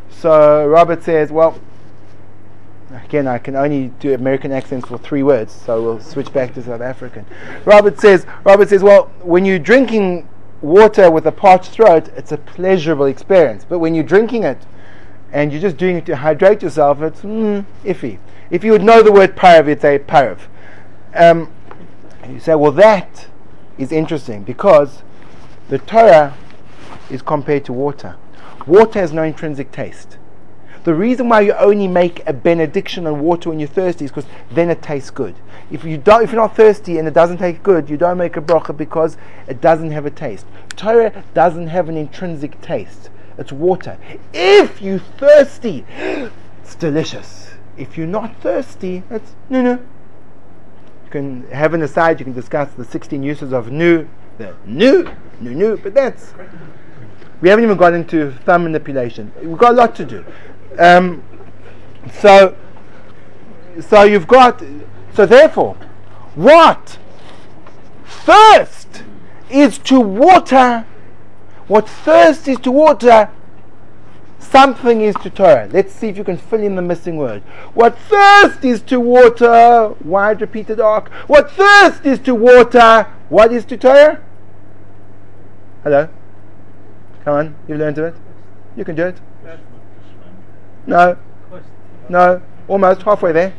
So Robert says, well, again, I can only do American accents for three words, so we'll switch back to South African. Robert says, Robert says, well, when you're drinking water with a parched throat, it's a pleasurable experience. But when you're drinking it and you're just doing it to hydrate yourself, it's mm, iffy. If you would know the word parav, you'd say parav. Um, you say, well, that is interesting because the Torah is compared to water. Water has no intrinsic taste. The reason why you only make a benediction on water when you're thirsty is because then it tastes good. If you don't, if you're not thirsty and it doesn't taste good, you don't make a bracha because it doesn't have a taste. Torah doesn't have an intrinsic taste. It's water. If you're thirsty, it's delicious. If you're not thirsty, it's no no. You can have an aside. You can discuss the 16 uses of nu, the nu, nu nu. But that's we haven't even got into thumb manipulation. We've got a lot to do. Um, so, so you've got, so therefore, what thirst is to water, what thirst is to water, something is to Torah. Let's see if you can fill in the missing word. What thirst is to water, wide repeated arc. What thirst is to water, what is to Torah? Hello? Come on, you've learned of it. You can do it. No. No. Almost halfway there.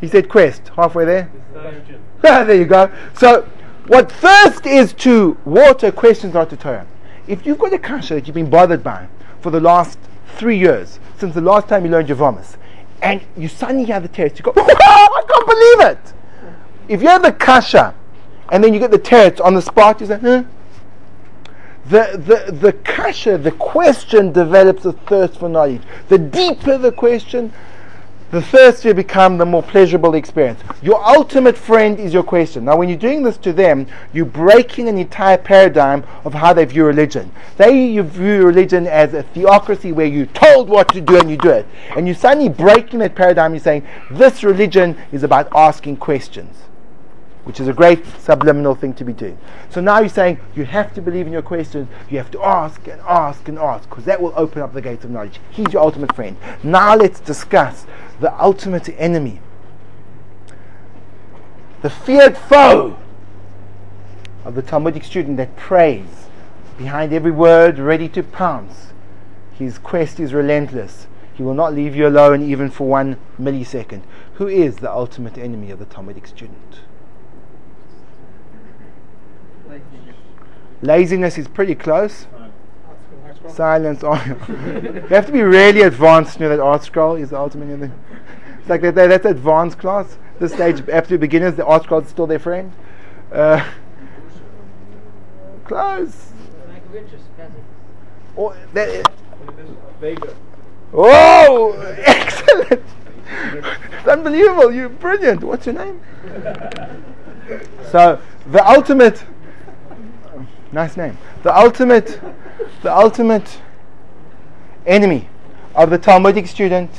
He said quest. Halfway there. there you go. So, what thirst is to water, questions are to Torah. If you've got a kasha that you've been bothered by for the last three years, since the last time you learned your vomit, and you suddenly hear the teretz, you go, I can't believe it. If you have the kasha, and then you get the teretz on the spot, you say, huh? The, the, the kasha, the question develops a thirst for knowledge. The deeper the question, the thirstier become, the more pleasurable experience. Your ultimate friend is your question. Now, when you're doing this to them, you're breaking an entire paradigm of how they view religion. They view religion as a theocracy where you're told what to do and you do it. And you're suddenly breaking that paradigm. You're saying, this religion is about asking questions which is a great subliminal thing to be doing. So now you're saying you have to believe in your questions, you have to ask and ask and ask, because that will open up the gates of knowledge. He's your ultimate friend. Now let's discuss the ultimate enemy, the feared foe of the Talmudic student that prays behind every word, ready to pounce. His quest is relentless. He will not leave you alone even for one millisecond. Who is the ultimate enemy of the Talmudic student? Laziness is pretty close. Silence. Oh, you have to be really advanced to know that ArtScroll is the ultimate thing. It's like that, that's advanced class. This stage, after beginners, the ArtScroll is still their friend. Uh, close. Oh, that, oh, excellent! It's unbelievable. You're brilliant. What's your name? so the ultimate Nice name. The ultimate, the ultimate enemy of the Talmudic student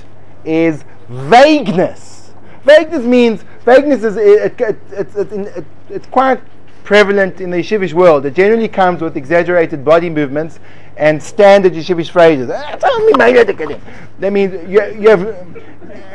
is vagueness. Vagueness means vagueness is it, it, it, it's quite prevalent in the yeshivish world. It generally comes with exaggerated body movements and standard yeshivish phrases. Ah, that means you, you have,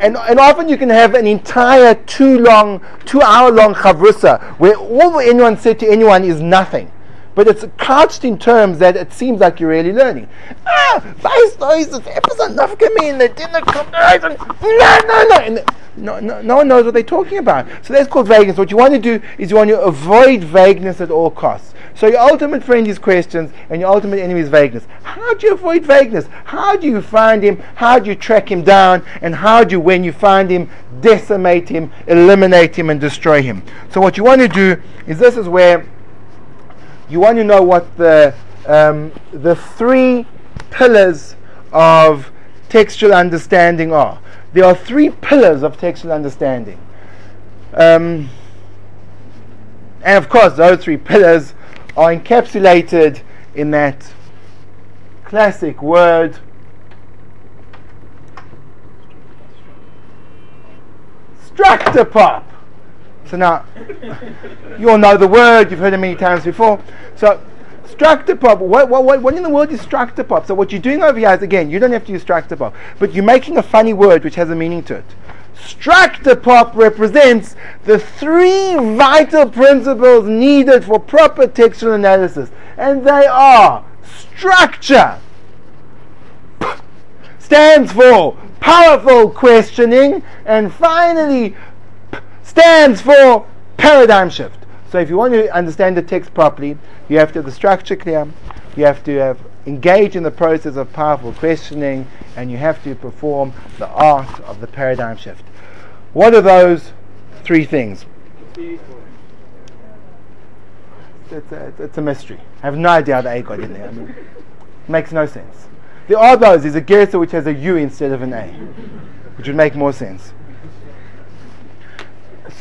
and, and often you can have an entire two long, two hour long chavrusa where all anyone said to anyone is nothing but it's couched in terms that it seems like you're really learning. Ah, weißt du, ist das etwas gemein, the dinner kommt no, no, no. And no, no, no one knows what they're talking about. So that's called vagueness. What you want to do is you want to avoid vagueness at all costs. So your ultimate friend is questions, and your ultimate enemy is vagueness. How do you avoid vagueness? How do you find him? How do you track him down? And how do you, when you find him, decimate him, eliminate him, and destroy him? So what you want to do is this is where you want to know what the um, the three pillars of textual understanding are. There are three pillars of textual understanding. Um, and of course, those three pillars are encapsulated in that classic word structure pop. So now, you all know the word, you've heard it many times before. So, structure pop, what, what, what, in the world is structure pop? So, what you're doing over here is, again, you don't have to use structure pop, but you're making a funny word which has a meaning to it. Structure pop represents the three vital principles needed for proper textual analysis, and they are structure stands for powerful questioning, and finally stands for paradigm shift. So if you want to understand the text properly, you have to have the structure clear, you have to have engage in the process of powerful questioning, and you have to perform the art of the paradigm shift. What are those three things? It's a, it's a mystery. I have no idea how the A got in there. I mean, makes no sense. There are those. There's a girsa which has a U instead of an A, which would make more sense.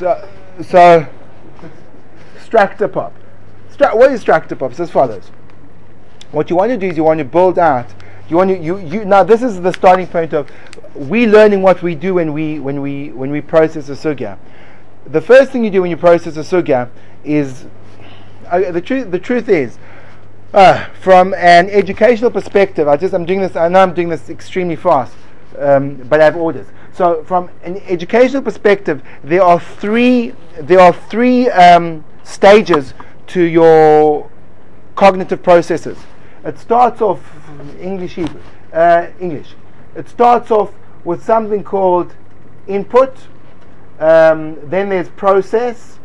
So, so structure pop. Stra- what is structure pop? It's as follows. What you want to do is you want to build out. You want to you, you now this is the starting point of we learning what we do when we when we when we process a sugya. The first thing you do when you process a sugya is uh, the truth. The truth is, uh, from an educational perspective, I just I'm doing this. I know I'm doing this extremely fast, um, but I have orders. So, from an educational perspective, there are three there are three um, stages to your cognitive processes. It starts off English Hebrew uh, English. It starts off with something called input. Um, then there's process,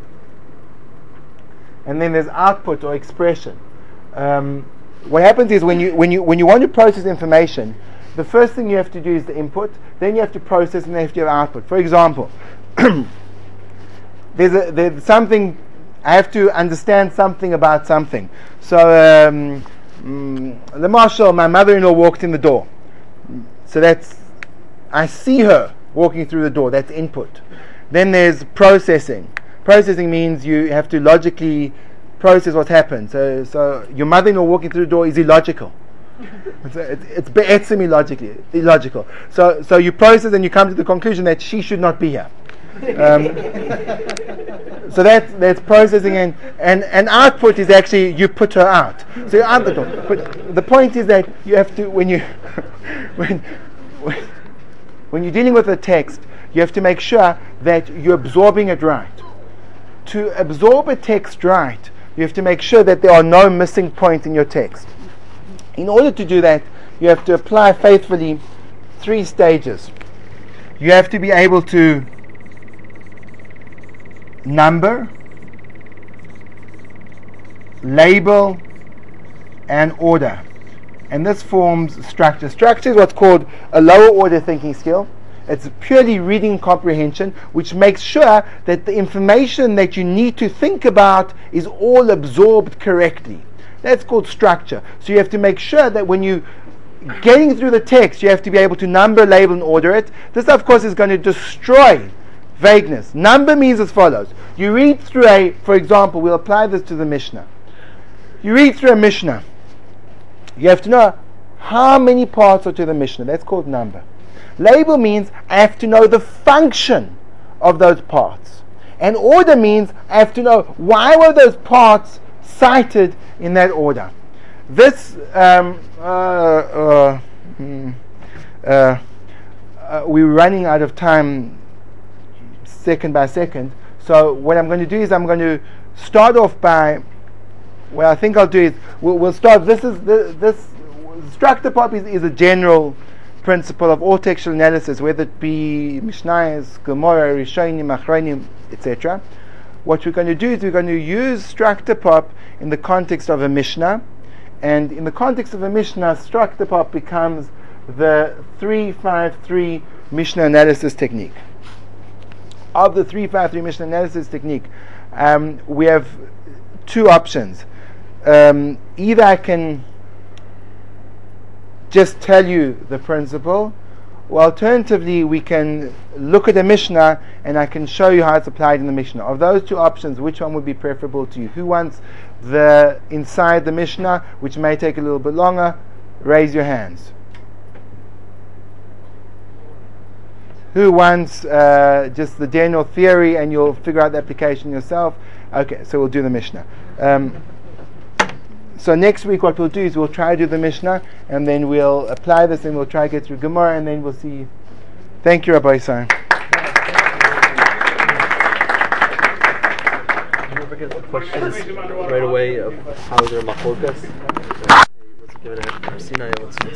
and then there's output or expression. Um, what happens is when you when you when you want to process information, the first thing you have to do is the input. Then you have to process, and then you have to have output. For example, there's a, there's something I have to understand something about something. So um, mm, the mashal, my mother-in-law walked in the door. So that's I see her walking through the door. That's input. Then there's processing. Processing means you have to logically process what's happened. So, so your mother-in-law walking through the door is illogical. It's it's it's illogically illogical. So, so you process and you come to the conclusion that she should not be here. Um, so that's that's processing and, and and output is actually you put her out. So you're out the door. But the point is that you have to when you when, when when you're dealing with a text, you have to make sure that you're absorbing it right. To absorb a text right, you have to make sure that there are no missing points in your text. In order to do that, you have to apply faithfully three stages. You have to be able to number, label, and order. And this forms structure. Structure is what's called a lower order thinking skill. It's purely reading comprehension, which makes sure that the information that you need to think about is all absorbed correctly. That's called structure. So you have to make sure that when you getting through the text, you have to be able to number, label, and order it. This, of course, is going to destroy vagueness. Number means as follows. You read through a, for example, we'll apply this to the Mishnah. You read through a Mishnah. You have to know how many parts are to the Mishnah. That's called number. Label means I have to know the function of those parts. And order means I have to know why were those parts cited in that order. This um, uh, uh, mm, uh, uh, we're running out of time second by second. So what I'm going to do is I'm going to start off by what I think I'll do is we'll, we'll start. This is this, this structure pop is, is a general principle of all textual analysis, whether it be Mishnayos, Gemara, Rishonim, Achronim, etc. What we're going to do is we're going to use structure pop in the context of a Mishnah, and in the context of a Mishnah, structure pop becomes the 353 Mishnah analysis technique. Of the 353 Mishnah analysis technique, um, we have two options. um, either I can just tell you the principle, or alternatively, we can look at the Mishnah and I can show you how it's applied in the Mishnah. Of those two options, which one would be preferable to you? Who wants the inside the Mishnah, which may take a little bit longer? Raise your hands. Who wants uh, just the Daniel theory and you'll figure out the application yourself? Okay, so we'll do the Mishnah. Um, so next week, what we'll do is we'll try to do the Mishnah, and then we'll apply this, and we'll try to get through Gemara, and then we'll see. Thank you, Rabbi get questions right away of how they're machlokas? Uh,